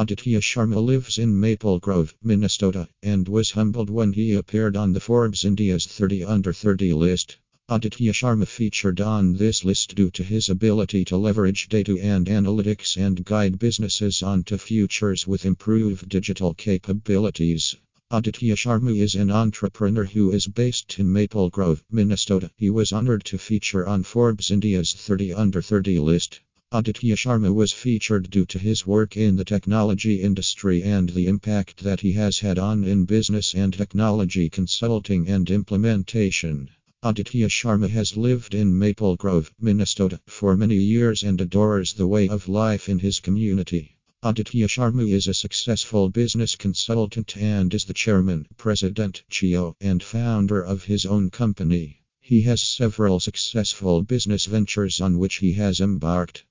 Aditya Sharma lives in Maple Grove, Minnesota, and was humbled when he appeared on the Forbes India's 30 Under 30 list. Aditya Sharma featured on this list due to his ability to leverage data and analytics and guide businesses onto futures with improved digital capabilities. Aditya Sharma is an entrepreneur who is based in Maple Grove, Minnesota. He was honored to feature on Forbes India's 30 Under 30 list. Aditya Sharma was featured due to his work in the technology industry and the impact that he has had on in business and technology consulting and implementation. Aditya Sharma has lived in Maple Grove, Minnesota for many years and adores the way of life in his community. Aditya Sharma is a successful business consultant and is the chairman, president, CEO, and founder of his own company. He has several successful business ventures on which he has embarked.